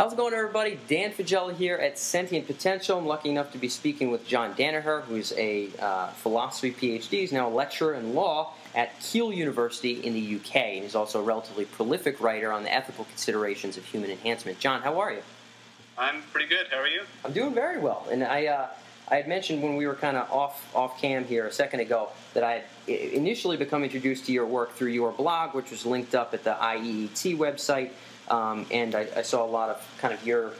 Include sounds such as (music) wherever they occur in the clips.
How's it going, everybody? Dan Faggella here at Sentient Potential. I'm lucky enough to be speaking with John Danaher, who's a uh, philosophy PhD. He's now a lecturer in law at Keele University in the UK, and he's also a relatively prolific writer on the ethical considerations of human enhancement. John, how are you? I'm pretty good. How are you? I'm doing very well, and I. Uh, I had mentioned when we were kind of off off cam here a second ago that I had initially become introduced to your work through your blog, which was linked up at the IEET website. Um, and I, I, saw a lot of kind of your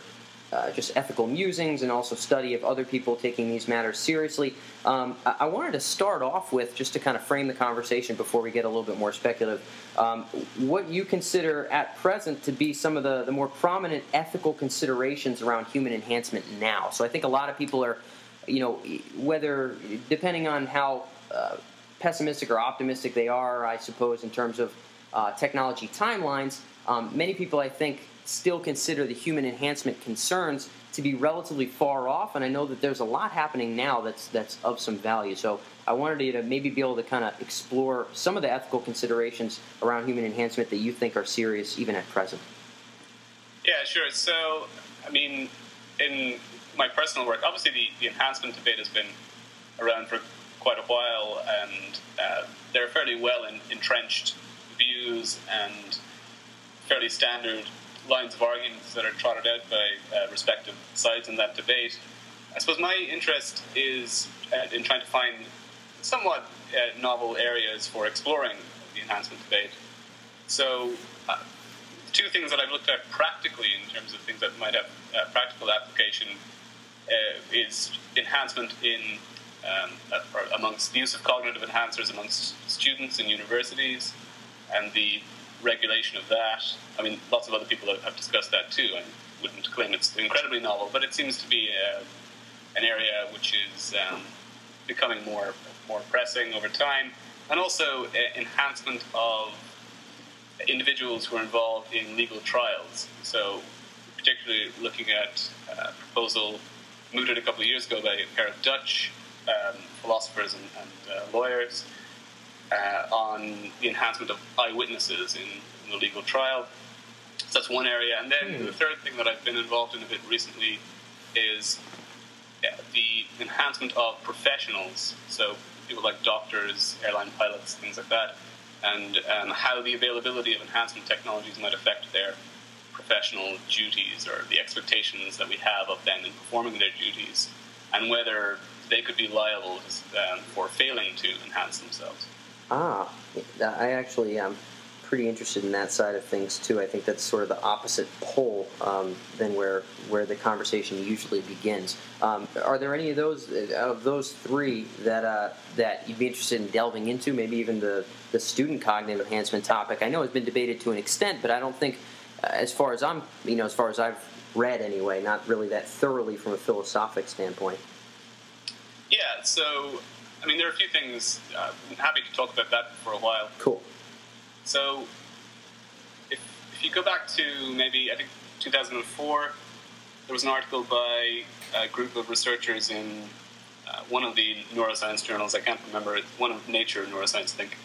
uh, just ethical musings and also study of other people taking these matters seriously. Um, I, I, wanted to start off with just to kind of frame the conversation before we get a little bit more speculative. Um, what you consider at present to be some of the, the more prominent ethical considerations around human enhancement now. So I think a lot of people are, you know, whether depending on how uh, pessimistic or optimistic they are, I suppose, in terms of uh, technology timelines um, many people, I think, still consider the human enhancement concerns to be relatively far off, and I know that there's a lot happening now that's that's of some value. So I wanted you to maybe be able to kind of explore some of the ethical considerations around human enhancement that you think are serious even at present. Yeah, sure. So, I mean, in my personal work, obviously the, the enhancement debate has been around for quite a while, and uh, there are fairly well in, entrenched views and fairly standard lines of arguments that are trotted out by uh, respective sides in that debate. I suppose my interest is uh, in trying to find somewhat uh, novel areas for exploring the enhancement debate. So, uh, two things that I've looked at practically in terms of things that might have uh, practical application is enhancement in um, amongst the use of cognitive enhancers amongst students in universities and the regulation of that. I mean, lots of other people have discussed that too. I wouldn't claim it's incredibly novel, but it seems to be a, uh, an area which is um, becoming more more pressing over time, and also enhancement of individuals who are involved in legal trials. So, particularly looking at a uh, proposal mooted a couple of years ago by a pair of Dutch um, philosophers and, and uh, lawyers uh, on the enhancement of eyewitnesses in, in, the legal trial. So that's one area. And then mm. the third thing that I've been involved in a bit recently is yeah, the enhancement of professionals. So people like doctors, airline pilots, things like that, and um, how the availability of enhancement technologies might affect their professional duties or the expectations that we have of them in performing their duties, and whether they could be liable um, for failing to enhance themselves. Ah, I actually am pretty interested in that side of things too. I think that's sort of the opposite pole um, than where where the conversation usually begins. Um, are there any of those of those three that uh, that you'd be interested in delving into? Maybe even the the student cognitive enhancement topic. I know it's been debated to an extent, but I don't think, uh, as far as I'm you know, as far as I've read anyway, not really that thoroughly from a philosophic standpoint. Yeah. So I mean, there are a few things. Uh, I'm happy to talk about that for a while. Cool. So, if, if you go back to maybe, I think 2004, there was an article by a group of researchers in uh, one of the neuroscience journals. I can't remember it. One of Nature Neuroscience, I think.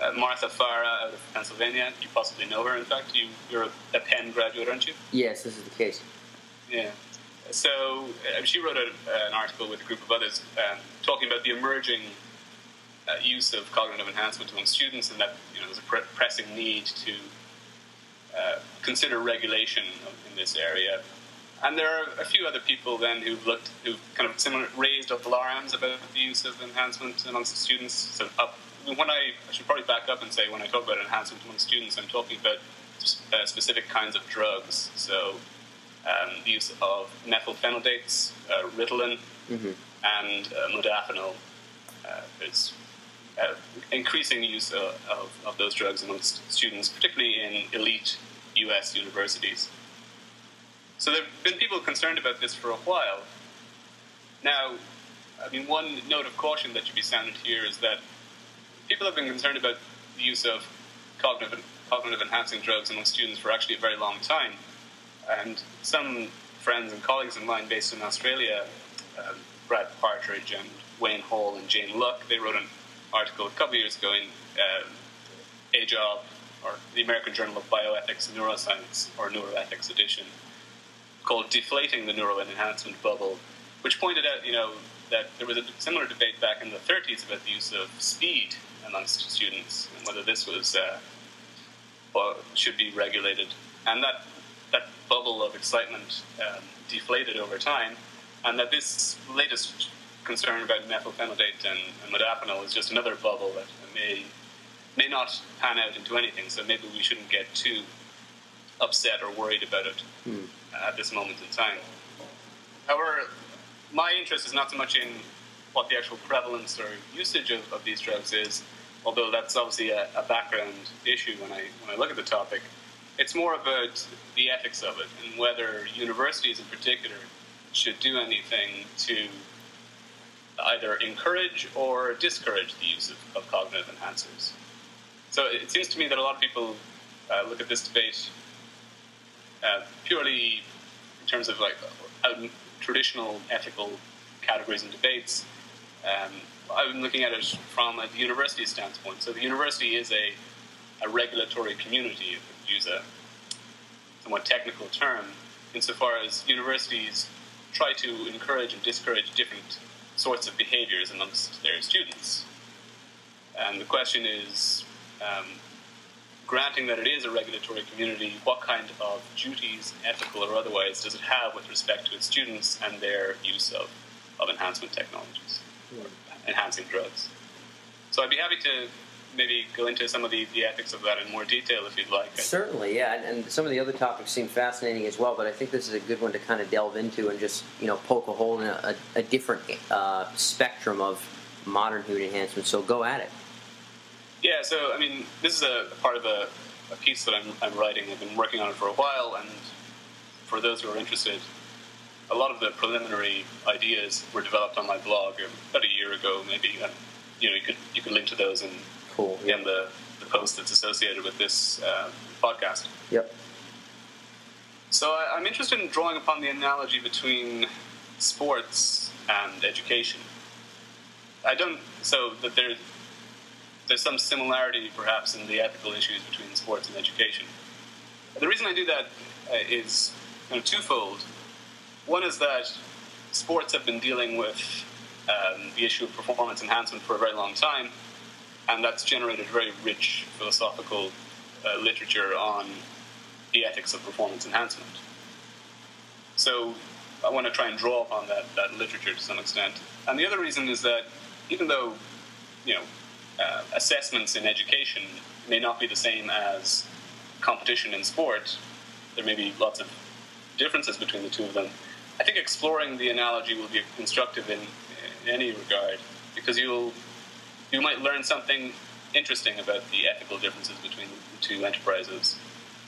Uh, Martha Farah out of Pennsylvania. You possibly know her. In fact, you, you're a, a Penn graduate, aren't you? Yes, this is the case. Yeah. So uh, she wrote a, an article with a group of others um, talking about the emerging uh, use of cognitive enhancement among students, and that you know there's a pre- pressing need to uh, consider regulation in this area. And there are a few other people then who've looked, who've kind of similar raised up alarms about the use of enhancement amongst students. So up, when I, I should probably back up and say when I talk about enhancement among students, I'm talking about uh, specific kinds of drugs. So um, the use of methylphenidates, uh, Ritalin, mm-hmm. And uh, modafinil. Uh, there's uh, increasing use of, of, of, those drugs amongst students, particularly in elite U.S. universities. So there have been people concerned about this for a while. Now, I mean, one note of caution that should be sounded here is that people have been concerned about the use of cognitive, cognitive enhancing drugs among students for actually a very long time. And some friends and colleagues of mine based in Australia, um, Brad Partridge and Wayne Hall and Jayne Lucke, they wrote an article a couple years ago in uh, AJOB, or the American Journal of Bioethics and Neuroscience, or Neuroethics edition, called "Deflating the Neuro Enhancement Bubble," which pointed out, you know, that there was a similar debate back in the 30s about the use of speed amongst students and whether this was uh, should be regulated, and that that bubble of excitement um, deflated over time, and that this latest concern about methylphenidate and, and modafinil is just another bubble that may may not pan out into anything. So maybe we shouldn't get too upset or worried about it hmm. at this moment in time. However, my interest is not so much in what the actual prevalence or usage of, of these drugs is, although that's obviously a, a, background issue when I when I look at the topic. It's more about the ethics of it and whether universities in particular should do anything to either encourage or discourage the use of, of cognitive enhancers. So it seems to me that a lot of people uh, look at this debate uh, purely in terms of like traditional ethical categories and debates. Um, I'm looking at it from a university standpoint. So the university is a, a regulatory community, if we use a somewhat technical term, insofar as universities try to encourage and discourage different sorts of behaviors amongst their students. And the question is, um, granting that it is a regulatory community, what kind of duties, ethical or otherwise, does it have with respect to its students and their use of, of enhancement technologies, enhancing drugs? So I'd be happy to maybe go into some of the, the ethics of that in more detail if you'd like. Certainly, yeah, and, and, some of the other topics seem fascinating as well. But I think this is a good one to kind of delve into and just you know poke a hole in a, a, a different uh, spectrum of modern human enhancement. So go at it. Yeah, so I mean, this is a part of a, a piece that I'm, I'm writing. I've been working on it for a while, and for those who are interested, a lot of the preliminary ideas were developed on my blog about a year ago, maybe. And, you know, you could you can link to those in cool. in the, the post that's associated with this uh, podcast. Yep. So I, I'm interested in drawing upon the analogy between sports and education. I don't so that there there's some similarity, perhaps, in the ethical issues between sports and education. The reason I do that uh, is kind of twofold. One is that sports have been dealing with um, the issue of performance enhancement for a very long time, and that's generated very rich philosophical uh, literature on the ethics of performance enhancement. So I want to try and draw upon that, that literature to some extent. And the other reason is that even though, you know, uh, assessments in education may not be the same as competition in sport. There may be lots of differences between the two of them. I think exploring the analogy will be constructive in, in any regard because you'll you might learn something interesting about the ethical differences between the two enterprises,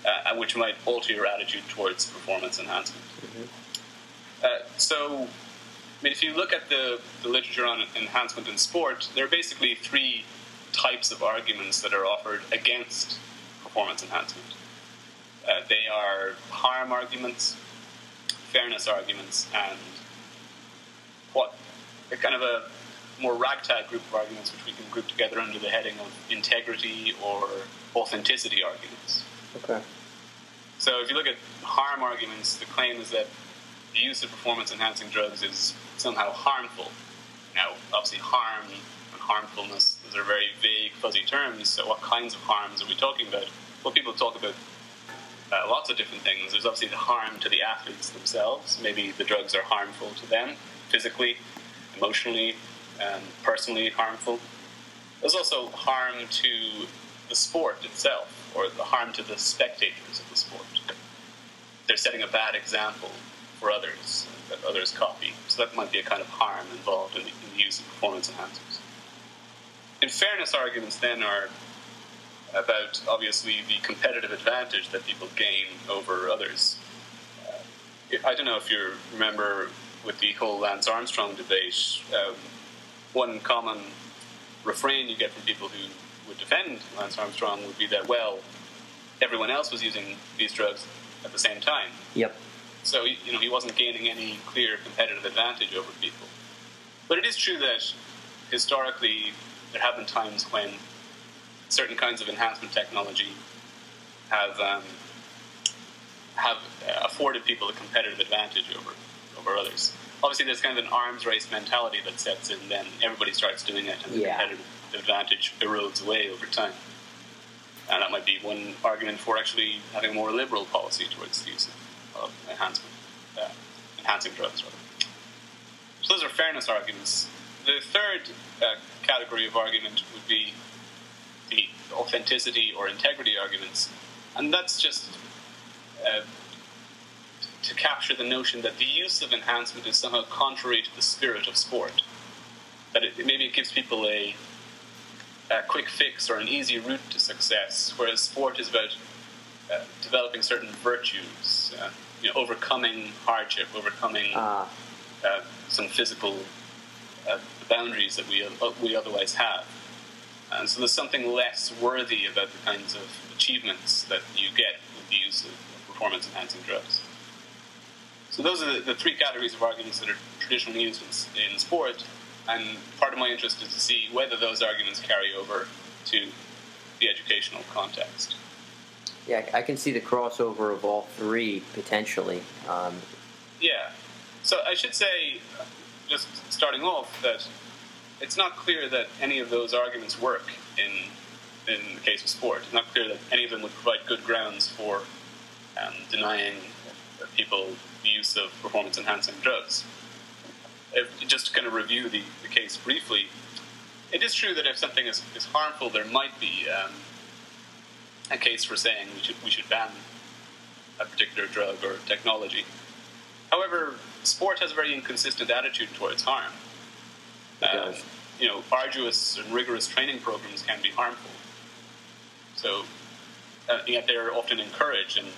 uh, which might alter your attitude towards performance enhancement. Mm-hmm. Uh, so, I mean, if you look at the, the literature on enhancement in sport, there are basically three types of arguments that are offered against performance enhancement. Uh, they are harm arguments, fairness arguments, and what kind of a more ragtag group of arguments which we can group together under the heading of integrity or authenticity arguments. Okay. So if you look at harm arguments, the claim is that the use of performance enhancing drugs is somehow harmful. Now, obviously, harm and harmfulness. Those are very vague, fuzzy terms. So, what kinds of harms are we talking about? Well, people talk about uh, lots of different things. There's obviously the harm to the athletes themselves. Maybe the drugs are harmful to them physically, emotionally, um, personally harmful. There's also harm to the sport itself, or the harm to the spectators of the sport. They're setting a bad example for others that others copy. So that might be a kind of harm involved in the, in the use of performance enhancers. In fairness arguments then are about obviously the competitive advantage that people gain over others. Uh, I don't know if you remember with the whole Lance Armstrong debate, um, one common refrain you get from people who would defend Lance Armstrong would be that, well, everyone else was using these drugs at the same time. Yep. So, you know, he wasn't gaining any clear competitive advantage over people. But it is true that historically there have been times when certain kinds of enhancement technology have um, have uh, afforded people a competitive advantage over over others. Obviously, there's kind of an arms race mentality that sets in. Then everybody starts doing it, and the Yeah. competitive advantage erodes away over time. And that might be one argument for actually having a more liberal policy towards the use of, enhancement, uh, enhancing drugs. Rather. So those are fairness arguments. The third uh, category of argument would be the authenticity or integrity arguments, and that's just uh, to capture the notion that the use of enhancement is somehow contrary to the spirit of sport. That it, maybe it gives people a, a quick fix or an easy route to success, whereas sport is about uh, developing certain virtues, uh, you know, overcoming hardship, overcoming Uh, uh, some physical uh, boundaries that we uh, we otherwise have. And so there's something less worthy about the kinds of achievements that you get with the use of performance enhancing drugs. So those are the, the three categories of arguments that are traditionally used in, in sport, and part of my interest is to see whether those arguments carry over to the educational context. yeah, I can see the crossover of all three potentially. Um, Yeah. So I should say, just starting off, that it's not clear that any of those arguments work in in the case of sport. It's not clear that any of them would provide good grounds for um, denying people the use of performance-enhancing drugs. If, just to kind of review the, the case briefly, it is true that if something is, is harmful, there might be um, a case for saying we should, we should ban a particular drug or technology. However, sport has a very inconsistent attitude towards harm. Um, you know, arduous and rigorous training programs can be harmful. So, uh, yet they're often encouraged, and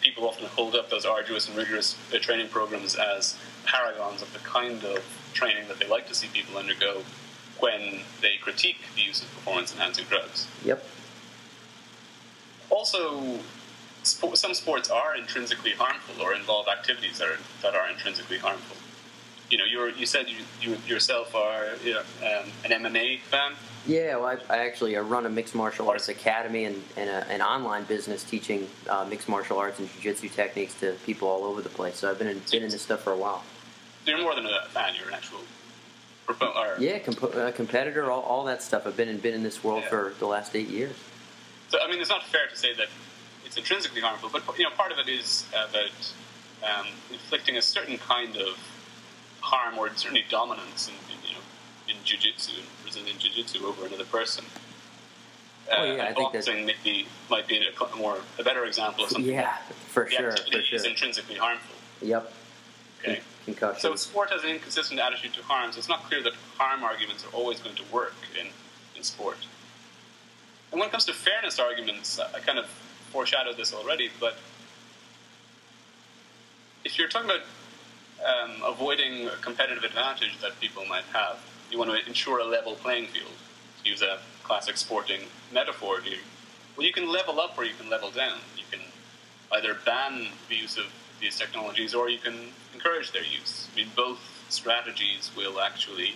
people often hold up those arduous and rigorous uh, training programs as paragons of the kind of training that they like to see people undergo when they critique the use of performance-enhancing drugs. yep. Also, some sports are intrinsically harmful or involve activities that are, that are intrinsically harmful. You know, you're, you said you, you yourself are you know, um, an MMA fan. Yeah, well, I, I actually I run a mixed martial arts academy and, and a, an online business teaching uh, mixed martial arts and jiu-jitsu techniques to people all over the place. So I've been in, been in this stuff for a while. You're more than a fan. You're an actual or, Yeah, comp- uh, competitor, all, all that stuff. I've been in, been in this world Yeah. for the last eight years. So I mean, it's not fair to say that it's intrinsically harmful, but you know, part of it is about um, inflicting a certain kind of harm or certainly dominance in, in you know in jiu-jitsu in jiu-jitsu over another person. Oh, yeah, and I think that's- maybe might be a more a better example of something. Yeah, for the sure, activity for is intrinsically harmful. Yep. Okay. Concussion. So sport has an inconsistent attitude to harm, so it's not clear that harm arguments are always going to work in, in sport. And when it comes to fairness arguments, I kind of foreshadowed this already, but if you're talking about um, avoiding a competitive advantage that people might have, you want to ensure a level playing field, to use a classic sporting metaphor here. Well, you can level up or you can level down. You can either ban the use of these technologies or you can encourage their use. I mean, both strategies will actually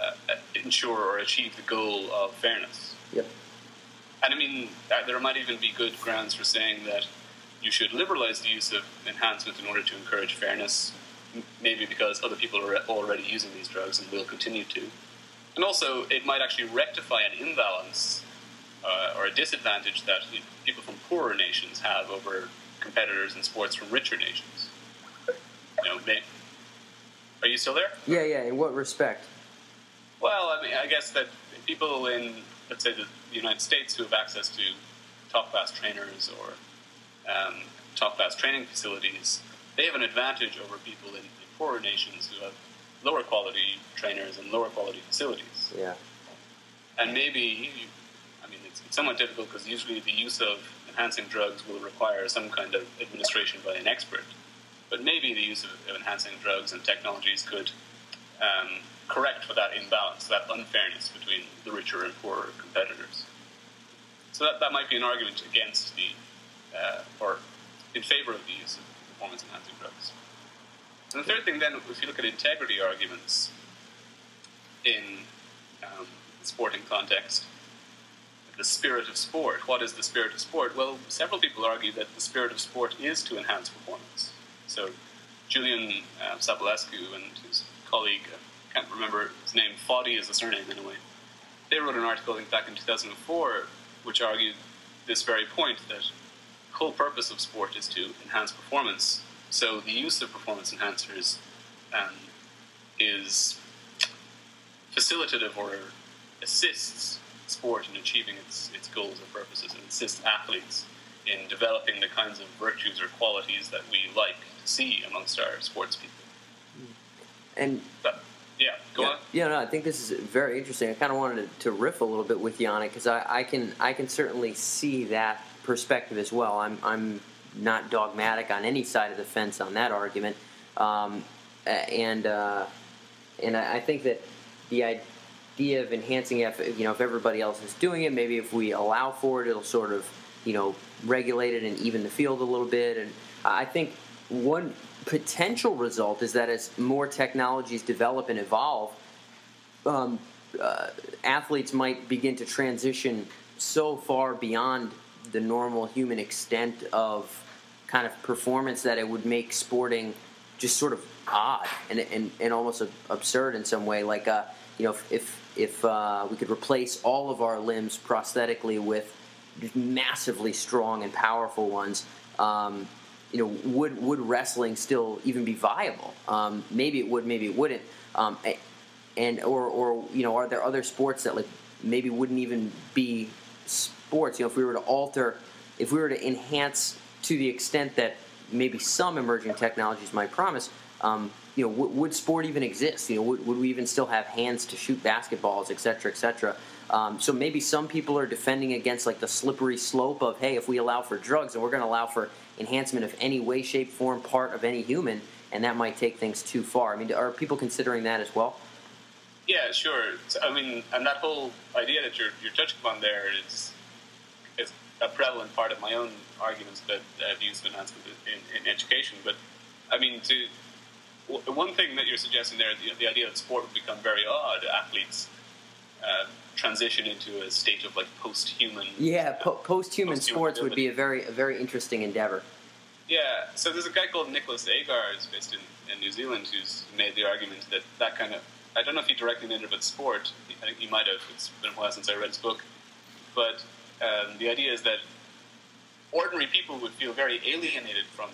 uh, ensure or achieve the goal of fairness. Yep. And I mean, uh, there might even be good grounds for saying that you should liberalize the use of enhancement in order to encourage fairness, maybe because other people are already using these drugs and will continue to. And also, it might actually rectify an imbalance uh, or a disadvantage that you know, people from poorer nations have over competitors in sports from richer nations. You know, may, are you still there? Yeah, yeah. In what respect? Well, I mean, I guess that people in, let's say, the, United States who have access to top class trainers or um, top class training facilities, they have an advantage over people in, in poorer nations who have lower quality trainers and lower quality facilities. Yeah. And maybe, I mean, it's, it's somewhat difficult because usually the use of enhancing drugs will require some kind of administration by an expert. But maybe the use of, of enhancing drugs and technologies could um, correct for that imbalance, that unfairness between the richer and poorer competitors. So that, that might be an argument against the, uh, or in favor of the use of performance enhancing drugs. And the third thing, then, if you look at integrity arguments in um, sporting context, the spirit of sport. What is the spirit of sport? Well, several people argue that the spirit of sport is to enhance performance. So, Julian uh, Savulescu and his colleague, I uh, can't remember his name, Foddy is the surname anyway, they wrote an article I think, back in 2004 which argued this very point that whole purpose of sport is to enhance performance. So the use of performance enhancers um, is facilitative or assists sport in achieving its, its goals or purposes and assists athletes in developing the kinds of virtues or qualities that we like to see amongst our sports people. And but, yeah, go yeah. on. Yeah, no, I think this is very interesting. I kind of wanted to, to, riff a little bit with you on it because I, I, can I can certainly see that perspective as well. I'm I'm not dogmatic on any side of the fence on that argument, um, and uh, and I think that the idea of enhancing, if you know, if everybody else is doing it, maybe if we allow for it, it'll sort of you know regulate it and even the field a little bit. And I think one potential result is that as more technologies develop and evolve, um, uh, athletes might begin to transition so far beyond the normal human extent of kind of performance that it would make sporting just sort of odd and, and, and almost absurd in some way. Like, uh, you know, if, if, if uh, we could replace all of our limbs prosthetically with massively strong and powerful ones, um, you know, would would wrestling still even be viable? Um, maybe it would, maybe it wouldn't. Um, and or or you know, are there other sports that like maybe wouldn't even be sports? You know, if we were to alter, if we were to enhance to the extent that maybe some emerging technologies might promise. Um, you know, w- would sport even exist? You know, would, would we even still have hands to shoot basketballs, et cetera, et cetera? Um, so maybe some people are defending against like the slippery slope of, hey, if we allow for drugs, and we're going to allow for enhancement of any way, shape, form, part of any human, and that might take things too far. I mean, are people considering that as well? Yeah, sure. I mean, and that whole idea that you're, you're touching upon there is is a prevalent part of my own arguments that uh, use of enhancement in, in, education. But I mean, to one thing that you're suggesting there, the, the idea that sport would become very odd, athletes uh, transition into a state of like post-human. Yeah, po- post-human, post-human sports would be a very a very interesting endeavor. Yeah, so there's a guy called Nicholas Agar, who's based in, in New Zealand, who's made the argument that that kind of I don't know if he directly made it about sport. I think he might have. It's been a while since I read his book, but um, the idea is that ordinary people would feel very alienated from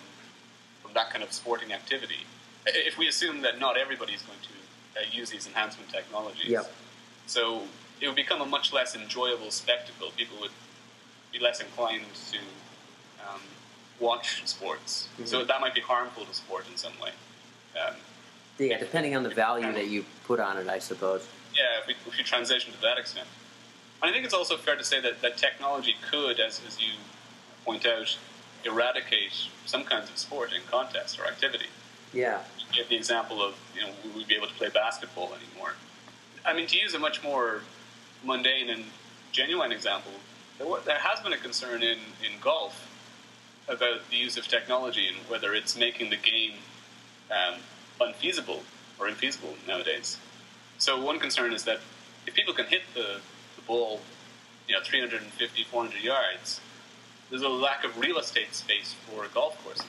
from that kind of sporting activity if we assume that not everybody is going to uh, use these enhancement technologies. Yep. So it would become a much less enjoyable spectacle. People would be less inclined to um, watch sports. Mm-hmm. So that might be harmful to sport in some way. Um, yeah, depending on the value that you put on it, I suppose. Yeah, if, we, if you transition to that extent. And I think it's also fair to say that, that technology could, as, as you point out, eradicate some kinds of sport in contest or activity. Yeah. You have the example of, you know, would we be able to play basketball anymore. I mean, to use a much more mundane and genuine example, there has been a concern in, in golf about the use of technology and whether it's making the game um, unfeasible or infeasible nowadays. So one concern is that if people can hit the, ball, you know, 350, 400 yards, there's a lack of real estate space for golf courses.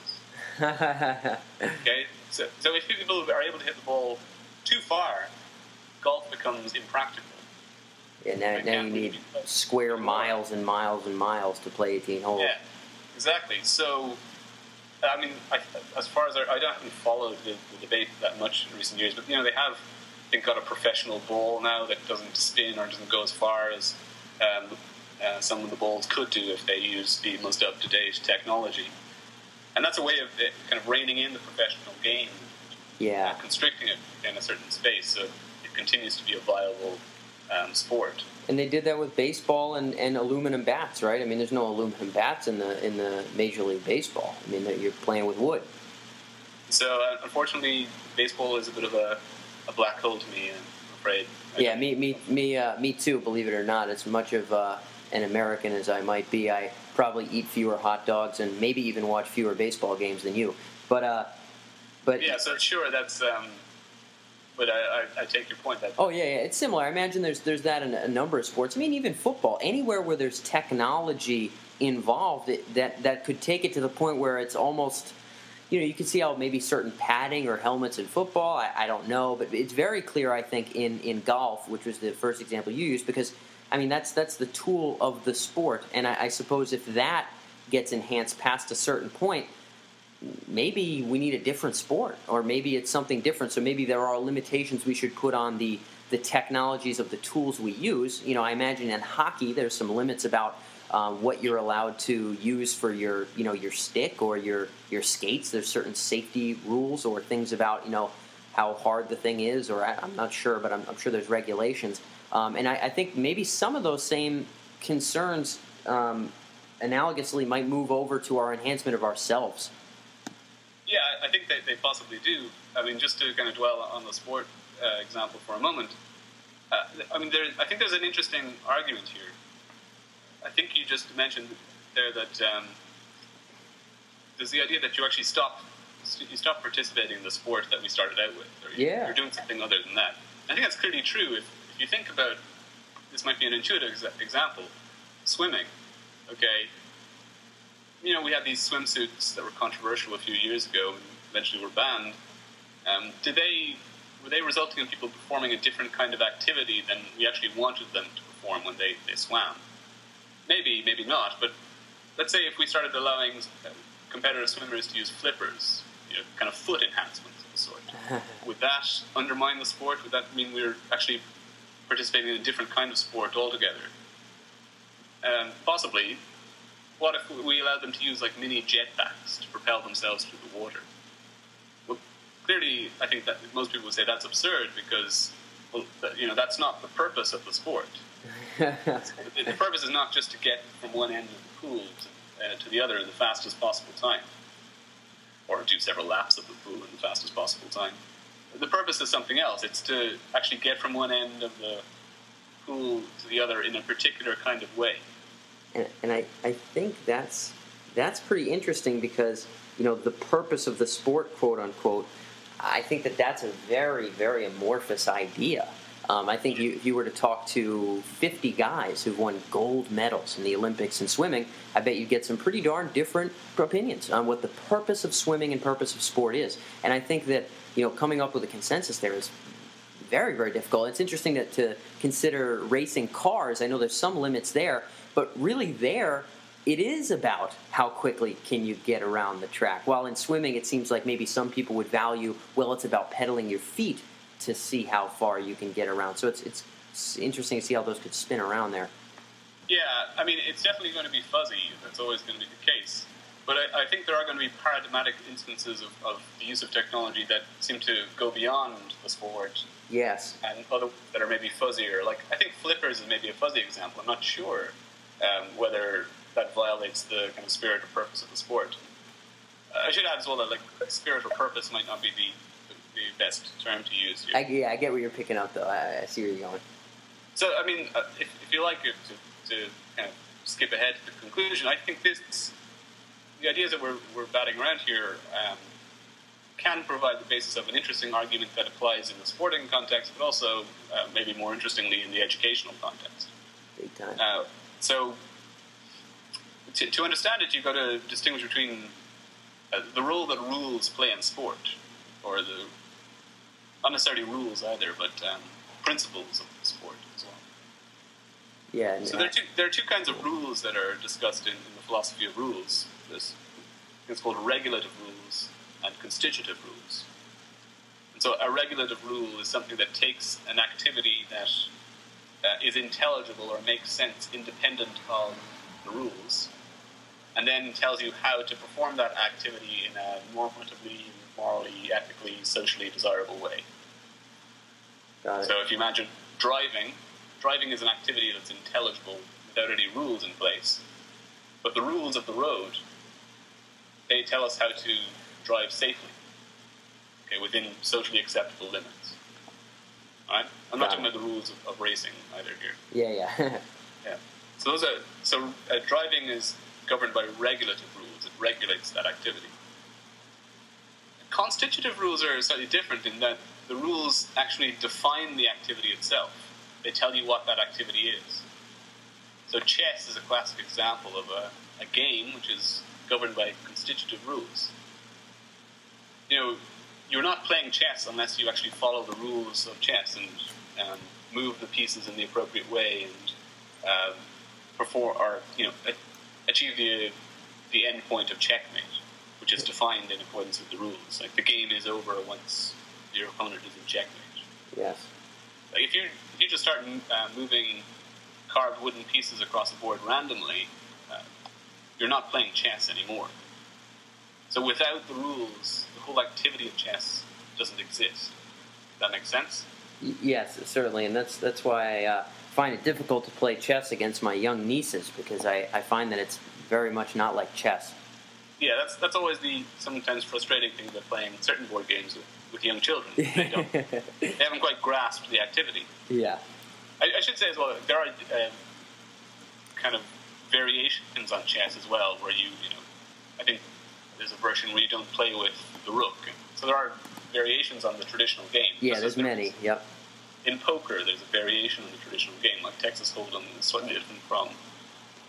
(laughs) okay, so, so if people are able to hit the ball too far, golf becomes impractical. Yeah, now, now you need square miles and miles and miles to play 18 holes. Yeah, exactly. So, I mean, I, as far as I, I haven't followed the, the, debate that much in recent years, but you know, they have, Think, got a professional ball now that doesn't spin or doesn't go as far as um, uh, some of the balls could do if they use the most up to date technology. And that's a way of it, kind of reining in the professional game, yeah, uh, constricting it in a certain space. So it continues to be a viable um, sport. And they did that with baseball and, and aluminum bats, right? I mean, there's no aluminum bats in the in the Major League Baseball. I mean, you're playing with wood. So uh, unfortunately, baseball is a bit of a, a black hole to me. I'm afraid. Yeah, me me me uh, me too. Believe it or not, as much of uh, an American as I might be, I probably eat fewer hot dogs and maybe even watch fewer baseball games than you. But uh, but yeah, so sure, that's um, but I, I, I, take your point that. Oh yeah, yeah, it's similar. I imagine there's there's that in a number of sports. I mean, even football. Anywhere where there's technology involved, it, that that could take it to the point where it's almost. You know, you can see how maybe certain padding or helmets in football. I, I don't know, but it's very clear. I think in in golf, which was the first example you used, because I mean that's that's the tool of the sport, and I, I suppose if that gets enhanced past a certain point, maybe we need a different sport, or maybe it's something different. So maybe there are limitations we should put on the the technologies of the tools we use. You know, I imagine in hockey there's some limits about um, what you're allowed to use for your you know your stick or your your skates. There's certain safety rules or things about you know how hard the thing is, or I, am not sure, but I'm, I'm, sure there's regulations. Um, and I, I, think maybe some of those same concerns um, analogously might move over to our enhancement of ourselves. Yeah, I think that they possibly do. I mean, just to kind of dwell on the sport uh, example for a moment, uh, I mean, there, I think there's an interesting argument here. I think you just mentioned there that um, there's the idea that you actually stop you stop participating in the sport that we started out with, or you, yeah. you're doing something other than that. I think that's clearly true. If, if you think about this, might be an intuitive exa- example: swimming. Okay, you know, we had these swimsuits that were controversial a few years ago and eventually were banned. Um, did they were they resulting in people performing a different kind of activity than we actually wanted them to perform when they, they swam? Maybe, maybe not. But let's say if we started allowing uh, competitive swimmers to use flippers, you know, kind of foot enhancements of the sort, (laughs) would that undermine the sport? Would that mean we're actually participating in a different kind of sport altogether? Um, possibly, what if we allowed them to use like mini jetpacks to propel themselves through the water? Well, clearly, I think that most people would say that's absurd because, well, you know, that's not the purpose of the sport. The purpose is not just to get from one end of the pool to, uh, to the other in the fastest possible time, or do several laps of the pool in the fastest possible time. The purpose is something else. It's to actually get from one end of the pool to the other in a particular kind of way and, and I, I think that's that's pretty interesting because you know the purpose of the sport, quote unquote. I think that that's a very very amorphous idea. Um, I think you, if you were to talk to 50 guys who've won gold medals in the Olympics in swimming, I bet you'd get some pretty darn different opinions on what the purpose of swimming and purpose of sport is. And I think that you know coming up with a consensus there is very very difficult. It's interesting to, to consider racing cars. I know there's some limits there, but really, there, it is about how quickly can you get around the track. While in swimming, it seems like maybe some people would value, well, it's about pedaling your feet to see how far you can get around. So it's, it's interesting to see how those could spin around there. Yeah, I mean, it's definitely going to be fuzzy. That's always going to be the case. But I, I think there are going to be paradigmatic instances of, of, the use of technology that seem to go beyond the sport. Yes. And other that are maybe fuzzier. Like, I think flippers is maybe a fuzzy example. I'm not sure um, whether that violates the kind of spirit or purpose of the sport. Uh, I should add as well that like spirit or purpose might not be the the best term to use. Here. I, yeah, I get where you're picking up though. I, I see where you're going. So I mean, uh, if, if, you like to, to kind of skip ahead to the conclusion, I think this the ideas that we're, we're batting around here um, can provide the basis of an interesting argument that applies in the sporting context, but also uh, maybe more interestingly in the educational context. Big time. Uh, so, to, to understand it, you've got to distinguish between uh, the role that rules play in sport, or the not necessarily rules either, but um, principles of the sport as well. Yeah. So there are two there are two kinds of rules that are discussed in, in the philosophy of rules. This it's called regulative rules and constitutive rules. And so a regulative rule is something that takes an activity that uh, is intelligible or makes sense independent of the rules, and then tells you how to perform that activity in a normatively, morally, ethically, socially desirable way. So if you imagine driving, driving is an activity that's intelligible without any rules in place. But the rules of the road, they tell us how to drive safely, okay, within socially acceptable limits. Right? I'm not talking about the rules of, of, racing either here. Yeah, yeah. (laughs) yeah. So those are so uh, driving is governed by regulative rules. It regulates that activity. constitutive rules are slightly different in that the rules actually define the activity itself. They tell you what that activity is. So chess is a classic example of a, a game which is governed by constitutive rules. You know, you're not playing chess unless you actually follow the rules of chess and move the pieces in the appropriate way and um, perform or you know achieve the the end point of checkmate, which is defined in accordance with the rules. Like the game is over once your opponent is in checkmate. Yes. Like if you if you just start uh, moving carved wooden pieces across the board randomly, uh, you're not playing chess anymore. So without the rules, the whole activity of chess doesn't exist. Does That makes sense. Yes, certainly, and that's that's why I uh, find it difficult to play chess against my young nieces because I, I find that it's very much not like chess. Yeah, that's that's always the sometimes frustrating thing about playing certain board games with, with young children. They, don't, they haven't quite grasped the activity. Yeah. I, I should say as well, there are uh, kind of variations on chess as well, where you, you know, I think there's a version where you don't play with the rook. So there are variations on the traditional game. Yeah, there's many. Yep. In poker, there's a variation on the traditional game, like Texas Hold'em is slightly different from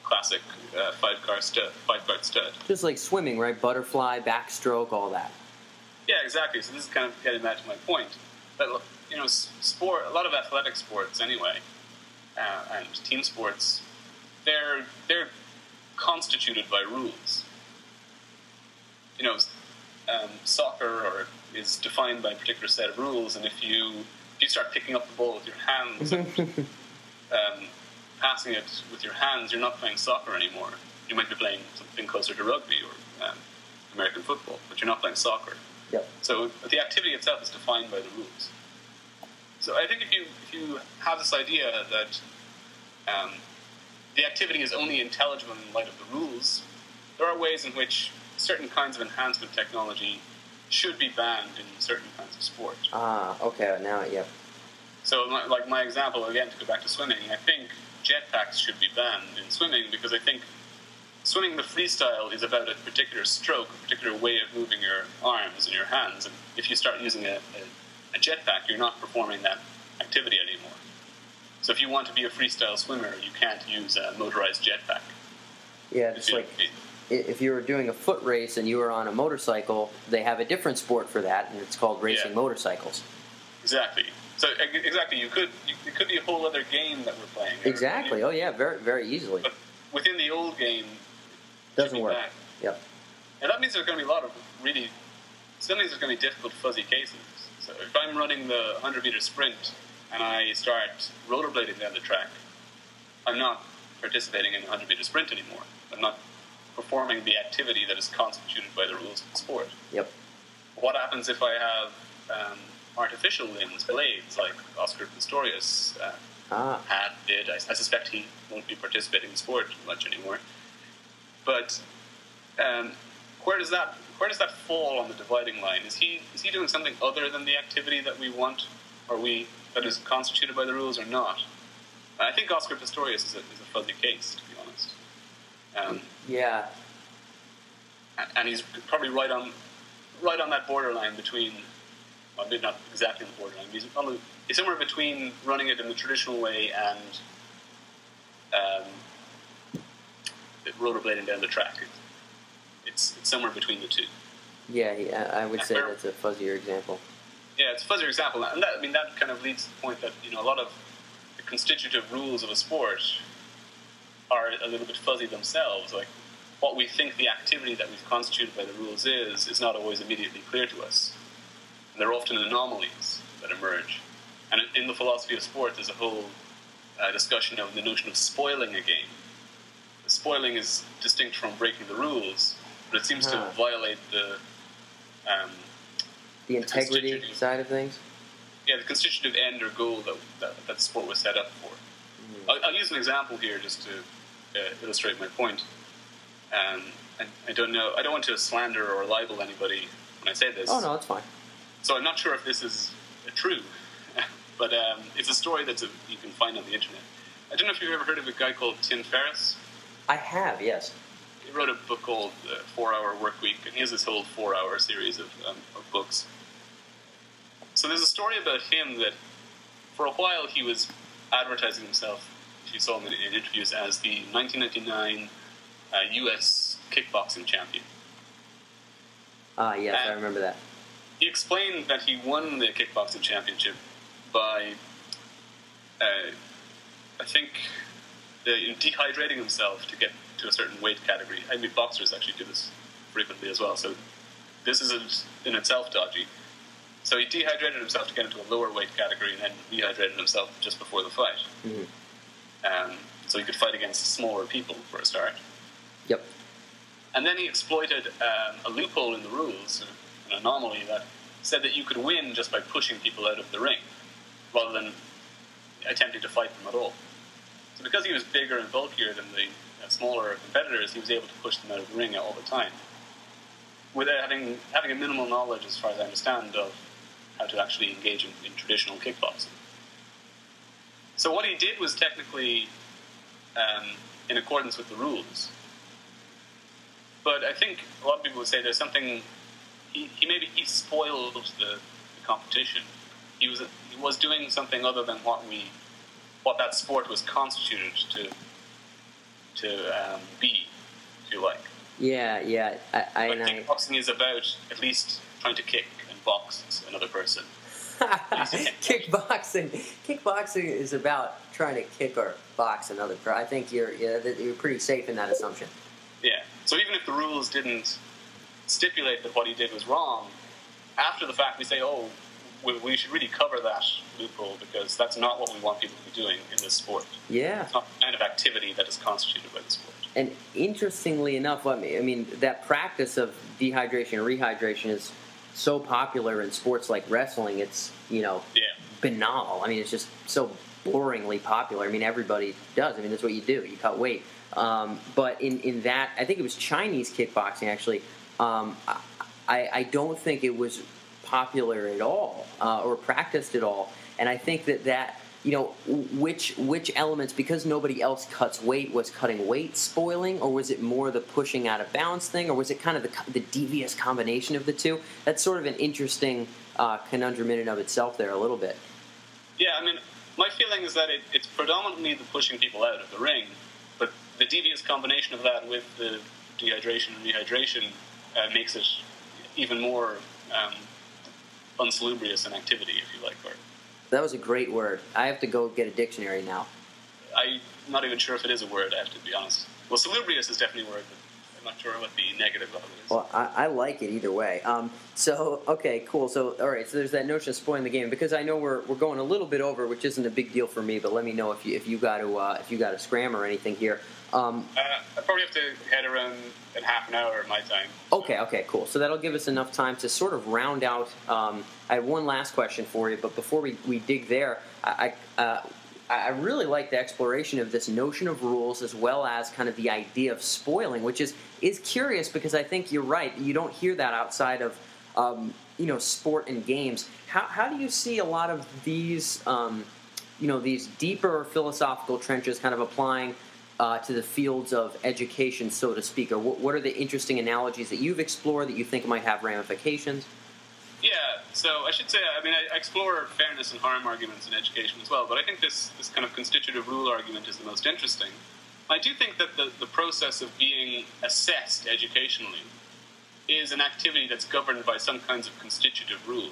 classic uh, five card stud. Five card stud. Just like swimming, right? Butterfly, backstroke, all that. Yeah, exactly. So this is kind of getting back to my point. That you know, sport, a lot of athletic sports anyway, uh, and team sports, they're they're constituted by rules. You know, um, soccer or is defined by a particular set of rules, and if you you start picking up the ball with your hands and (laughs) um, passing it with your hands, you're not playing soccer anymore. You might be playing something closer to rugby or um, American football, but you're not playing soccer. Yep. So the activity itself is defined by the rules. So I think if you if you have this idea that um, the activity is only intelligible in light of the rules, there are ways in which certain kinds of enhancement technology should be banned in certain kinds of sport. Ah, okay. Now, yep. So, like my example again, to go back to swimming, I think jetpacks should be banned in swimming because I think swimming the freestyle is about a particular stroke, a particular way of moving your arms and your hands. And if you start using a, a, a jetpack, you're not performing that activity anymore. So, if you want to be a freestyle swimmer, you can't use a motorized jetpack. Yeah, it's like if you were doing a foot race and you were on a motorcycle, they have a different sport for that, and it's called racing Yeah. motorcycles. Exactly. So, exactly, you could you, it could be a whole other game that we're playing. Exactly. Oh, yeah. Very, very easily. But within the old game, Doesn't work. banned. Yep. And that means there's going to be a lot of really, some means there's going to be difficult fuzzy cases. So if I'm running the 100 meter sprint and I start rollerblading down the track, I'm not participating in the 100 meter sprint anymore. I'm not performing the activity that is constituted by the rules of the sport. Yep. What happens if I have um, artificial limbs, blades, like Oscar Pistorius uh, Ah, had did. I, I suspect he won't be participating in the sport much anymore. But um, where does that where does that fall on the dividing line? Is he is he doing something other than the activity that we want, or we that is constituted by the rules, or not? I think Oscar Pistorius is a, is a fuzzy case, to be honest. Um, yeah. and- and he's probably right on right on that borderline between well maybe not exactly on the borderline he's, on the, he's somewhere between running it in the traditional way and um, rollerblading down the track it's, it's somewhere between the two Yeah, I would say that's a fuzzier example. yeah it's a fuzzier example and that, I mean that kind of leads to the point that you know a lot of the constitutive rules of a sport are a little bit fuzzy themselves like what we think the activity that we've constituted by the rules is is not always immediately clear to us. And there are often anomalies that emerge. And in the philosophy of sport, there's a whole uh, discussion of the notion of spoiling a game. The spoiling is distinct from breaking the rules, but it seems Ah. to violate the um, The integrity constitutive- side of things. yeah the constitutive end or goal that that, that the sport was set up for. I'll, I'll use an example here just to uh, illustrate my point. Um, I, I don't know. I don't want to slander or libel anybody when I say this. Oh no, it's fine. So I'm not sure if this is uh, true, (laughs) but um, it's a story that you can find on the internet. I don't know if you've ever heard of a guy called Tim Ferriss. I have, yes. he wrote a book called uh, Four Hour Work Week, and he has this whole four hour series of, um, of books. So there's a story about him that for a while he was advertising himself, you saw him in, in interviews, as the 1999 uh, U.S. kickboxing champion. Ah, yes, And- I remember that. He explained that he won the kickboxing championship by, uh, I think, dehydrating himself to get to a certain weight category. I mean, boxers actually do this frequently as well. So this is in itself dodgy. So he dehydrated himself to get into a lower weight category, and then rehydrated himself just before the fight, Mhm. Um, so he could fight against smaller people for a start. Yep. And then he exploited um, a loophole in the rules, an anomaly that said that you could win just by pushing people out of the ring, rather than attempting to fight them at all. So because he was bigger and bulkier than the uh, smaller competitors, he was able to push them out of the ring all the time, without having having a minimal knowledge, as far as I understand, of how to actually engage in, in traditional kickboxing. So what he did was technically um, in accordance with the rules. But I think a lot of people would say there's something. He, he maybe he spoiled the, the competition. He was he was doing something other than what we what that sport was constituted to to um, be, if you like. Yeah, yeah. I, I, But and I kickboxing is about at least trying to kick and box another person. (laughs) kickboxing. Kickboxing is about trying to kick or box another. pro- I think you're yeah, you're pretty safe in that assumption. Yeah. So even if the rules didn't stipulate that what he did was wrong, after the fact we say, oh, we, we should really cover that loophole because that's not what we want people to be doing in this sport. Yeah. It's not the kind of activity that is constituted by the sport. And interestingly enough, I mean, I mean that practice of dehydration and rehydration is so popular in sports like wrestling. It's you know Yeah. banal. I mean, it's just so boringly popular. I mean, everybody does. I mean, that's what you do. You cut weight. Um, but in, in that, I think it was Chinese kickboxing actually. Um, I, I don't think it was popular at all uh, or practiced at all. And I think that that you know which which elements because nobody else cuts weight was cutting weight spoiling or was it more the pushing out of balance thing or was it kind of the, the devious combination of the two that's sort of an interesting uh, conundrum in and of itself there a little bit Yeah, I mean, my feeling is that it, it's predominantly the pushing people out of the ring, but the devious combination of that with the dehydration and rehydration uh, makes it even more um, unsalubrious an activity, if you like. Or that was a great word i have to go get a dictionary now I'm not even sure if it is a word, I have to be honest. Well, salubrious is definitely a word, I'm not sure what the negative of it is. Well, I, I like it either way. Um, so, okay, cool. So, all right. So, there's that notion of spoiling the game because I know we're, we're going a little bit over, which isn't a big deal for me. But let me know if you if you got to uh, if you got to scram or anything here. Um, Uh, I probably have to head around in half an hour of my time. okay, okay, cool. So that'll give us enough time to sort of round out. Um, I have one last question for you, but before we, we dig there, I I, uh, I really like the exploration of this notion of rules as well as kind of the idea of spoiling, which is is curious because I think you're right. You don't hear that outside of um, you know sport and games. How, how do you see a lot of these um, you know these deeper philosophical trenches kind of applying uh, to the fields of education, so to speak? Or what, what are the interesting analogies that you've explored that you think might have ramifications? Yeah, so I should say, I mean, I explore fairness and harm arguments in education as well, but I think this, this kind of constitutive rule argument is the most interesting. I do think that the, the process of being assessed educationally is an activity that's governed by some kinds of constitutive rule.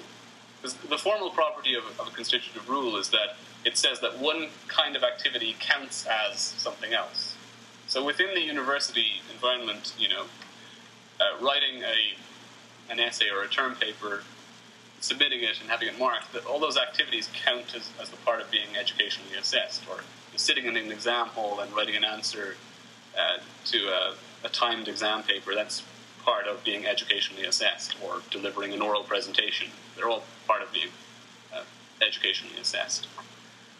Because the formal property of, of a constitutive rule is that it says that one kind of activity counts as something else. So within the university environment, you know, uh, writing a an essay or a term paper, submitting it and having it marked, that all those activities count as, as the part of being educationally assessed, or sitting in an exam hall and writing an answer uh, to a, a timed exam paper, that's part of being educationally assessed, or delivering an oral presentation. They're all part of being uh, educationally assessed.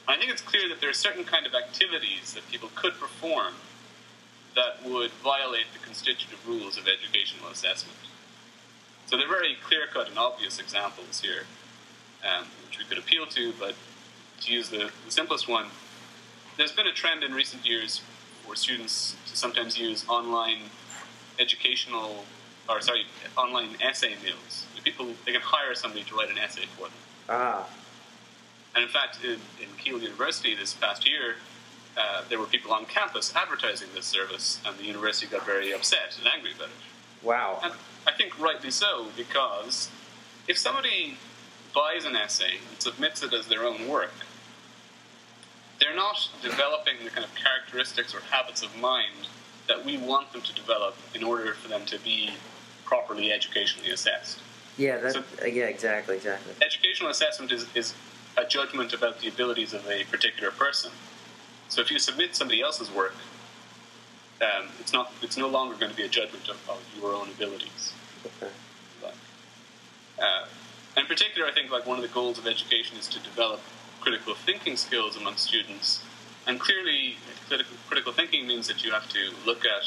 I think it's clear that there are certain kind of activities that people could perform that would violate the constitutive rules of educational assessment. So they're very clear cut and obvious examples here, um, which we could appeal to, but to use the, the simplest one, there's been a trend in recent years for students to sometimes use online educational, or sorry, online essay mills. People they can hire somebody to write an essay for them. Ah. And in fact, in, in Keele University this past year, uh, there were people on campus advertising this service, and the university got very upset and angry about it. Wow. And I think rightly so, because if somebody buys an essay and submits it as their own work, they're not developing the kind of characteristics or habits of mind that we want them to develop in order for them to be properly educationally assessed. Yeah, that, so, uh, yeah, exactly, exactly. Educational assessment is, is a judgment about the abilities of a particular person. So if you submit somebody else's work, um, it's not it's no longer going to be a judgment of, of your own abilities. Okay. But, uh, in particular, I think like one of the goals of education is to develop critical thinking skills among students. And clearly, critical thinking means that you have to look at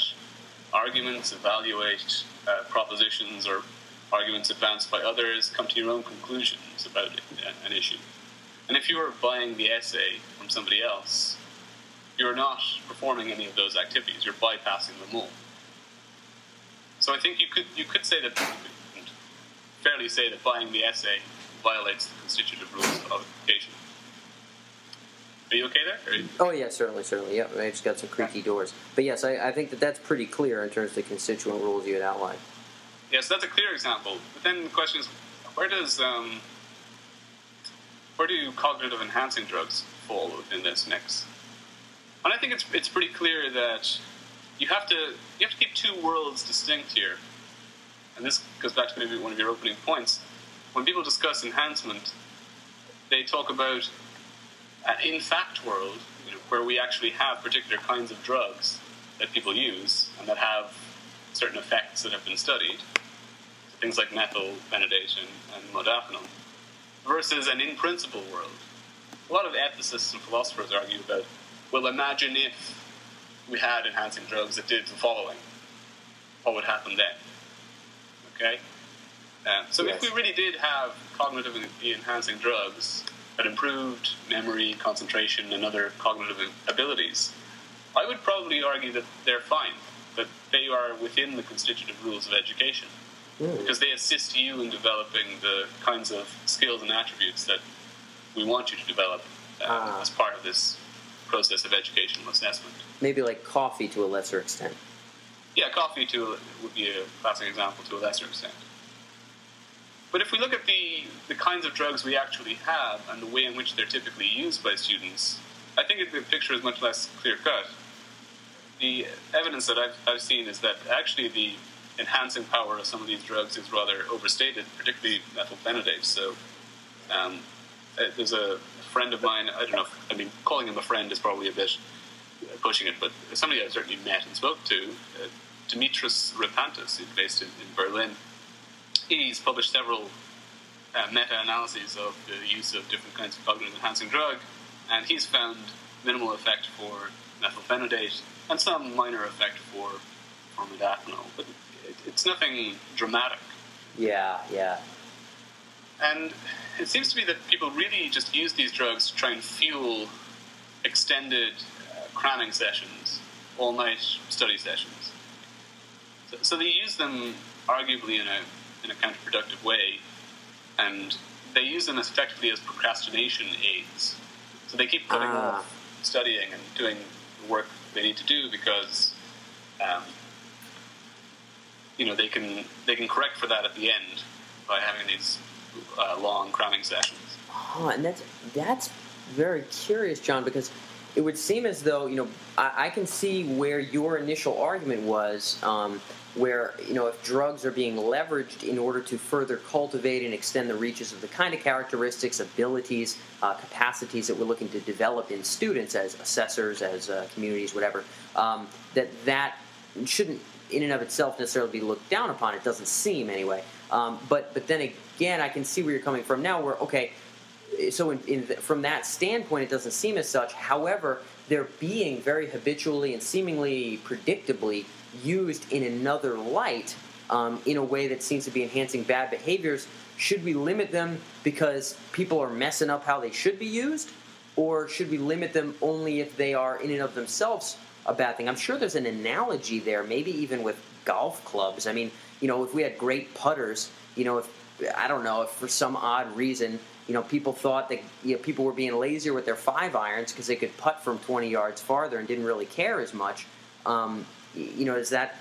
arguments, evaluate uh, propositions or arguments advanced by others, come to your own conclusions about an issue. And if you're buying the essay from somebody else, you're not performing any of those activities. You're bypassing them all. So I think you could you could say that fairly say that buying the essay violates the constitutive rules of education. Are you okay there? You... Oh yeah, certainly, certainly. Yep, I just got some creaky doors. But yes, I, I think that that's pretty clear in terms of the constituent rules you had outlined. Yes, that's a clear example. But then the question is, where does um, where do cognitive enhancing drugs fall within this mix? And I think it's it's pretty clear that you have to you have to keep two worlds distinct here. And this goes back to maybe one of your opening points. When people discuss enhancement, they talk about an in fact world you know, where we actually have particular kinds of drugs that people use and that have certain effects that have been studied, things like and, and modafinil, versus an in principle world. A lot of ethicists and philosophers argue about, well, imagine if we had enhancing drugs that did the following, what would happen then? Okay? Uh, so yes. if we really did have cognitive enhancing drugs that improved memory, concentration, and other cognitive abilities, I would probably argue that they're fine, that they are within the constitutive rules of education. Mm. Because they assist you in developing the kinds of skills and attributes that we want you to develop uh, ah. as part of this process of educational assessment. Maybe like coffee to a lesser extent. Yeah, coffee to would be a classic example to a lesser extent. But if we look at the, the kinds of drugs we actually have and the way in which they're typically used by students, I think the picture is much less clear cut. The evidence that I've, I've seen is that actually the enhancing power of some of these drugs is rather overstated, particularly methylphenidate. So um, uh, there's a friend of mine, I don't know, if, I mean, calling him a friend is probably a bit pushing it, but somebody I've certainly met and spoke to, uh, Dimitris Repantis, based in, in Berlin he's published several uh, meta-analyses of the use of different kinds of cognitive enhancing drug, and he's found minimal effect for methylphenidate and some minor effect for for modafinil, but it, it's nothing dramatic. Yeah, yeah. And it seems to be that people really just use these drugs to try and fuel extended uh, cramming sessions, all night study sessions. So, so they use them arguably in a in a counterproductive way, and they use them as effectively as procrastination aids. So they keep putting ah. off studying and doing the work they need to do because, um, you know, they can they can correct for that at the end by having these uh, long cramming sessions. Oh, and that's that's very curious, John, because it would seem as though you know I, I can see where your initial argument was. Um, where you know if drugs are being leveraged in order to further cultivate and extend the reaches of the kind of characteristics, abilities, uh, capacities that we're looking to develop in students as assessors, as uh, communities, whatever, um, that that shouldn't in and of itself necessarily be looked down upon. It doesn't seem anyway. Um, but but then again, I can see where you're coming from now. Where okay, so in, in the, from that standpoint, it doesn't seem as such. However, they're being very habitually and seemingly predictably used in another light um, in a way that seems to be enhancing bad behaviors, should we limit them because people are messing up how they should be used? Or should we limit them only if they are in and of themselves a bad thing? I'm sure there's an analogy there, maybe even with golf clubs. I mean, you know, if we had great putters, you know, if I don't know if for some odd reason, you know, people thought that you know, people were being lazier with their five irons because they could putt from 20 yards farther and didn't really care as much. Um, you know, is that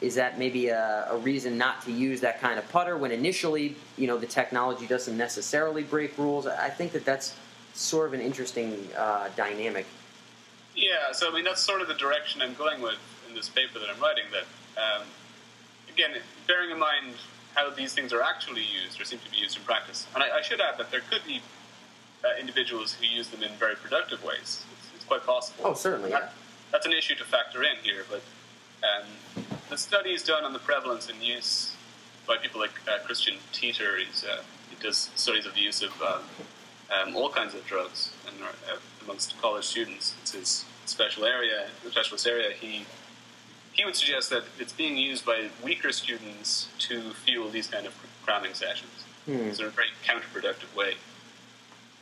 is that maybe a, a, reason not to use that kind of putter when initially, you know, the technology doesn't necessarily break rules? I think that that's sort of an interesting uh, dynamic. Yeah, so I mean that's sort of the direction I'm going with in this paper that I'm writing. That um, again, bearing in mind how these things are actually used or seem to be used in practice. And I, I should add that there could be uh, individuals who use them in very productive ways. It's, it's quite possible. Oh, certainly. That, that's an issue to factor in here, but um, the studies done on the prevalence and use by people like uh, Christian Teter, he's, uh, he does studies of the use of um, um, all kinds of drugs and, uh, amongst college students. It's his special area, the specialist area. He he would suggest that it's being used by weaker students to fuel these kind of cramming sessions. Mm. So in a very counterproductive way.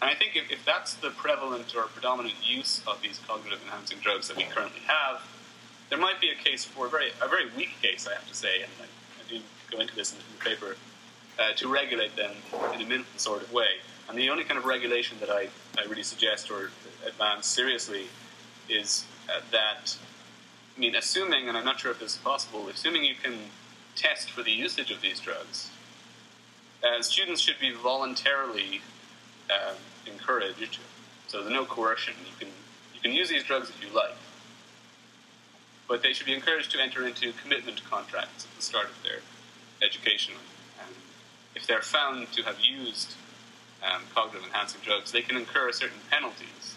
And I think if, if that's the prevalent or predominant use of these cognitive enhancing drugs that we currently have, there might be a case for a very a very weak case, I have to say, and I, I do go into this in the paper, uh, to regulate them in a minimal sort of way. And the only kind of regulation that I, I really suggest or advance seriously is uh, that I mean, assuming, and I'm not sure if this is possible, assuming you can test for the usage of these drugs, uh, students should be voluntarily um, encouraged. So there's no coercion. You can you can use these drugs if you like, but they should be encouraged to enter into commitment contracts at the start of their education. And if they're found to have used um, cognitive enhancing drugs, they can incur certain penalties,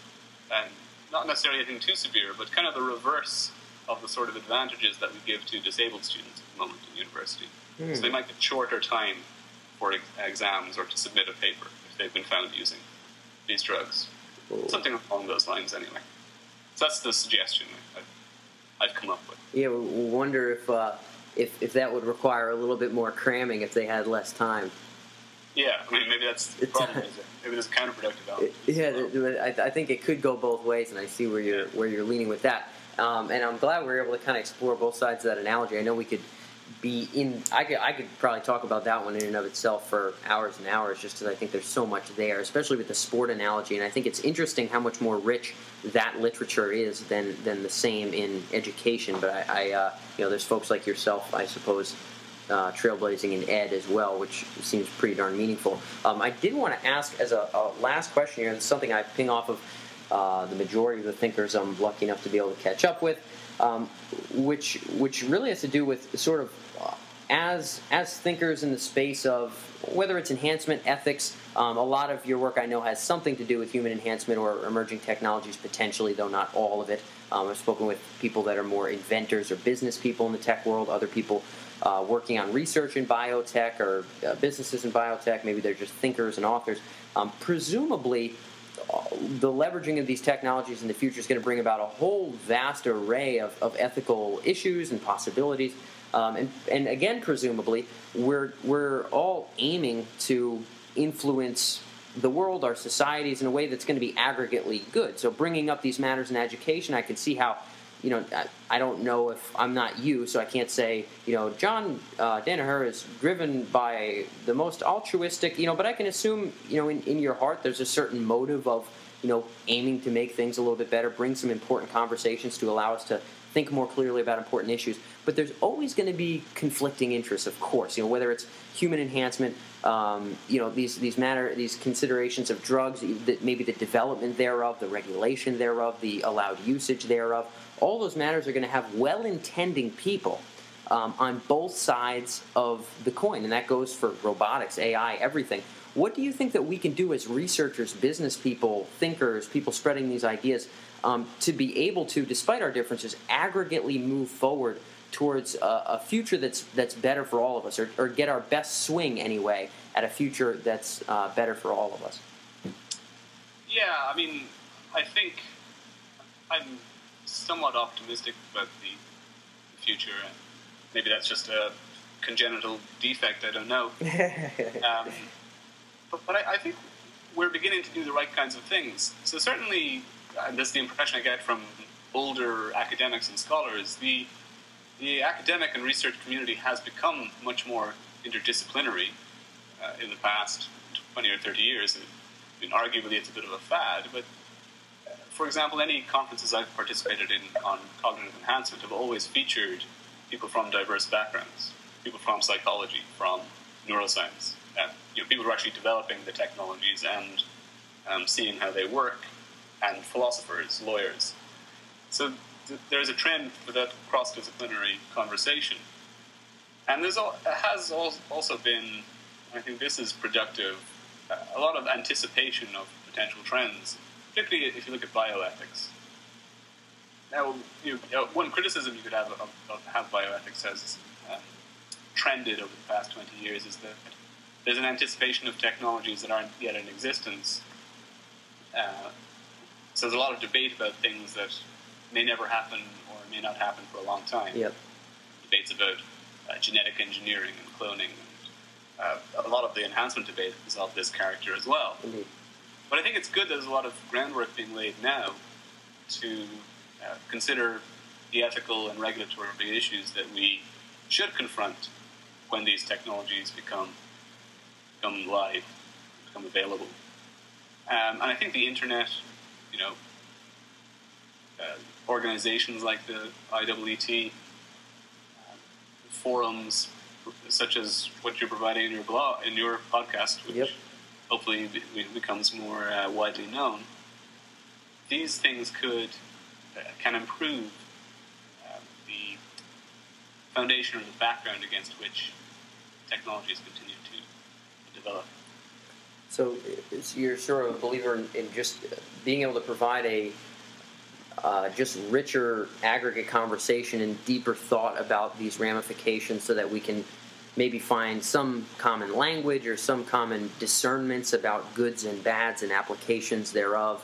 and not necessarily anything too severe, but kind of the reverse of the sort of advantages that we give to disabled students at the moment in university. Mm. So they might get shorter time for exams or to submit a paper if they've been found using these drugs. Ooh. Something along those lines, anyway. So that's the suggestion I've, I've come up with. Yeah, we wonder if, uh, if if that would require a little bit more cramming if they had less time. Yeah, I mean, maybe that's the problem. maybe there's counterproductive element. (laughs) Yeah, I, I think it could go both ways, and I see where you're yeah. where you're leaning with that. Um, and I'm glad we were able to kind of explore both sides of that analogy. I know we could be in. I could I could probably talk about that one in and of itself for hours and hours, just because I think there's so much there, especially with the sport analogy. And I think it's interesting how much more rich that literature is than than the same in education. But I, I uh, you know, there's folks like yourself, I suppose. Uh, trailblazing in ed as well, which seems pretty darn meaningful. Um, I did want to ask as a, a last question here, and something I ping off of uh, the majority of the thinkers I'm lucky enough to be able to catch up with, um, which which really has to do with sort of uh, as as thinkers in the space of whether it's enhancement ethics. Um, a lot of your work I know has something to do with human enhancement or emerging technologies potentially, though not all of it. Um, I've spoken with people that are more inventors or business people in the tech world, other people uh, working on research in biotech or uh, businesses in biotech. Maybe they're just thinkers and authors. Um, presumably, the leveraging of these technologies in the future is going to bring about a whole vast array of, of ethical issues and possibilities. Um, and, and again, presumably, we're, we're all aiming to influence the world, our societies, in a way that's going to be aggregately good. So, bringing up these matters in education, I can see how you know, I, don't know if I'm not you, so I can't say, you know, John uh, Danaher is driven by the most altruistic, you know, but I can assume, you know, in, in your heart there's a certain motive of, you know, aiming to make things a little bit better, bring some important conversations to allow us to think more clearly about important issues. But there's always going to be conflicting interests, of course. You know, whether it's human enhancement, um, you know, these these matter these considerations of drugs, that maybe the development thereof, the regulation thereof, the allowed usage thereof all those matters are going to have well intending people um, on both sides of the coin, and that goes for robotics, AI, everything. What do you think that we can do as researchers, business people, thinkers, people spreading these ideas um, to be able to, despite our differences, aggregately move forward towards a, a future that's that's better for all of us, or, or, get our best swing anyway at a future that's uh, better for all of us? Yeah, I mean, I think I'm somewhat optimistic about the future. And maybe that's just a congenital defect. I don't know. (laughs) um, but, but I, I, think we're beginning to do the right kinds of things. So certainly, and this is the impression I get from older academics and scholars. The the academic and research community has become much more interdisciplinary uh, in the past 20 or 30 years. Mean, arguably, it's a bit of a fad, but uh, for example, any conferences I've participated in on cognitive enhancement have always featured people from diverse backgrounds, people from psychology, from neuroscience, and you know, people who are actually developing the technologies and um, seeing how they work, and philosophers, lawyers. So th- there's a trend for that cross-disciplinary conversation, and there's al- has also been, I think this is productive, a lot of anticipation of potential trends, particularly if you look at bioethics. Now, you know, one criticism you could have of, of how bioethics has um, trended over the past 20 years is that there's an anticipation of technologies that aren't yet in existence. Uh, so there's a lot of debate about things that may never happen or may not happen for a long time. Yep. Debates about uh, genetic engineering and cloning. And, uh, a lot of the enhancement debate is of this character as well. Indeed. But I think it's good that there's a lot of groundwork being laid now to uh, consider the ethical and regulatory issues that we should confront when these technologies become become live, become available. Um, and I think the internet, you know, uh, organizations like the IEET, uh, forums such as what you're providing in your blog, in your podcast, which yep. hopefully be- becomes more uh, widely known. These things could uh, can improve uh, the foundation or the background against which technology is continue to develop. So you're sort of a believer in, in just being able to provide a uh, just richer aggregate conversation and deeper thought about these ramifications so that we can maybe find some common language or some common discernments about goods and bads and applications thereof.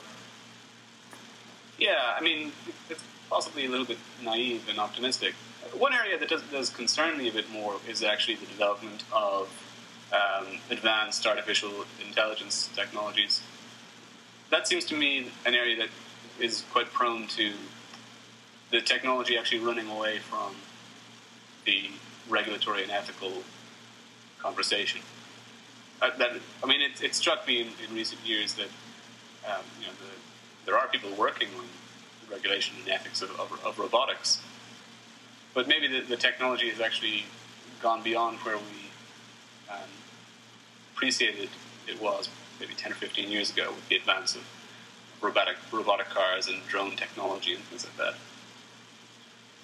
Yeah, I mean, it's possibly a little bit naive and optimistic. One area that does, does concern me a bit more is actually the development of um, advanced artificial intelligence technologies. That seems to me an area that is quite prone to the technology actually running away from the regulatory and ethical conversation. Uh, that, I mean, it, it struck me in, in, recent years that um, you know the, there are people working on the regulation and ethics of, of, of robotics, but maybe the, the, technology has actually gone beyond where we um, appreciated it was maybe 10 or 15 years ago with the advance of robotic robotic cars and drone technology and things like that.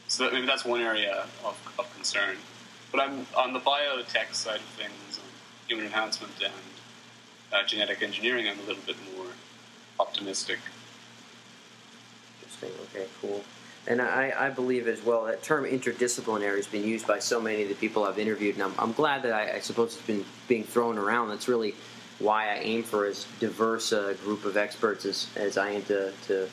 So maybe that's one area of, of concern. But I'm on the biotech side of things, human enhancement and uh, genetic engineering. I'm a little bit more optimistic. Interesting. Okay. Cool. And I, I, believe as well that term interdisciplinary has been used by so many of the people I've interviewed, and I'm, I'm glad that I, I, suppose it's been being thrown around. That's really why I aim for as diverse a group of experts as, as I aim to, to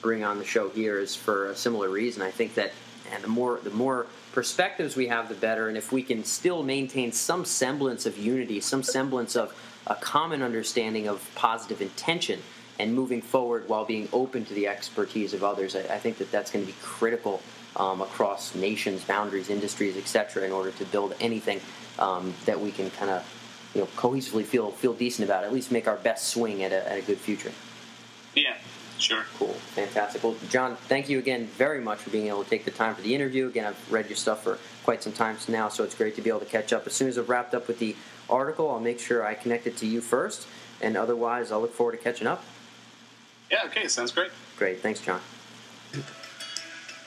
bring on the show here is for a similar reason. I think that and the more the more perspectives we have, the better. And if we can still maintain some semblance of unity, some semblance of a common understanding of positive intention, and moving forward while being open to the expertise of others, I, I think that that's going to be critical um, across nations, boundaries, industries, etc., in order to build anything um, that we can kind of you know cohesively feel feel decent about. At least make our best swing at a, at a good future. Yeah. Sure. Cool. Fantastic. Well, John, thank you again very much for being able to take the time for the interview. Again, I've read your stuff for quite some time now, so it's great to be able to catch up. As soon as I've wrapped up with the article, I'll make sure I connect it to you first, and otherwise, I'll look forward to catching up. Yeah, okay, sounds great. Great. Thanks, John.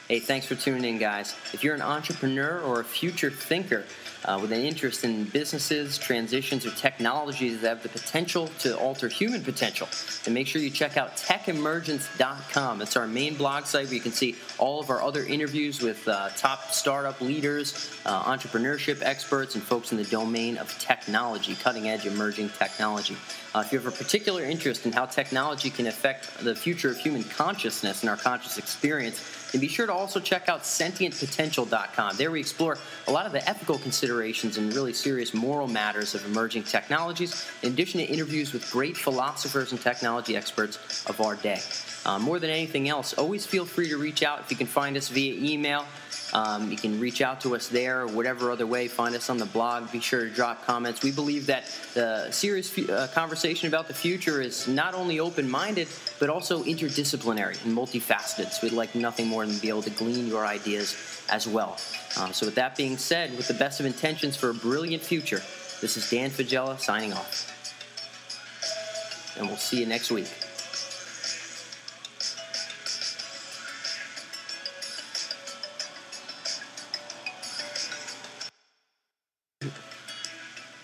Hey, thanks for tuning in, guys. If you're an entrepreneur or a future thinker, uh, with an interest in businesses, transitions, or technologies that have the potential to alter human potential. And make sure you check out techemergence.com. It's our main blog site where you can see all of our other interviews with uh, top startup leaders, uh, entrepreneurship experts, and folks in the domain of technology, cutting edge emerging technology. Uh, if you have a particular interest in how technology can affect the future of human consciousness and our conscious experience, and be sure to also check out sentientpotential.com. There we explore a lot of the ethical considerations and really serious moral matters of emerging technologies, in addition to interviews with great philosophers and technology experts of our day. Uh, more than anything else, always feel free to reach out if you can find us via email. Um, you can reach out to us there, or whatever other way. Find us on the blog. Be sure to drop comments. We believe that the serious uh, conversation about the future is not only open-minded, but also interdisciplinary and multifaceted. So we'd like nothing more than to be able to glean your ideas as well. Um, so with that being said, with the best of intentions for a brilliant future, this is Dan Faggella signing off. And we'll see you next week.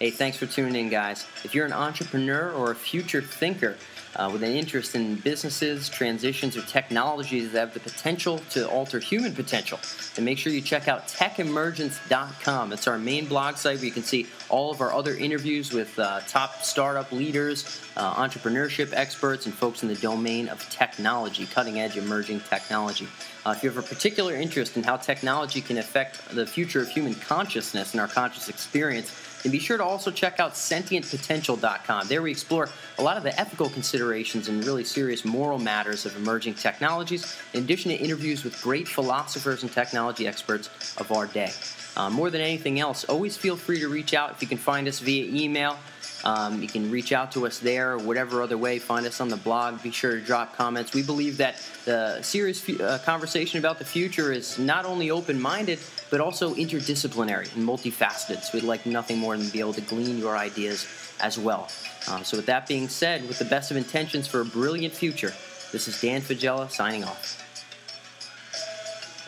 Hey, thanks for tuning in, guys. If you're an entrepreneur or a future thinker uh, with an interest in businesses, transitions, or technologies that have the potential to alter human potential, then make sure you check out techemergence.com. It's our main blog site where you can see all of our other interviews with uh, top startup leaders, uh, entrepreneurship experts, and folks in the domain of technology, cutting edge emerging technology. Uh, if you have a particular interest in how technology can affect the future of human consciousness and our conscious experience, and be sure to also check out sentientpotential.com. There we explore a lot of the ethical considerations and really serious moral matters of emerging technologies, in addition to interviews with great philosophers and technology experts of our day. Uh, more than anything else, always feel free to reach out if you can find us via email. Um, you can reach out to us there, or whatever other way. Find us on the blog. Be sure to drop comments. We believe that the serious uh, conversation about the future is not only open minded, but also interdisciplinary and multifaceted. So we'd like nothing more than to be able to glean your ideas as well. Um, so, with that being said, with the best of intentions for a brilliant future, this is Dan Faggella signing off.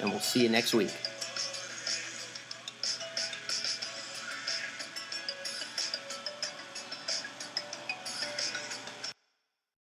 And we'll see you next week.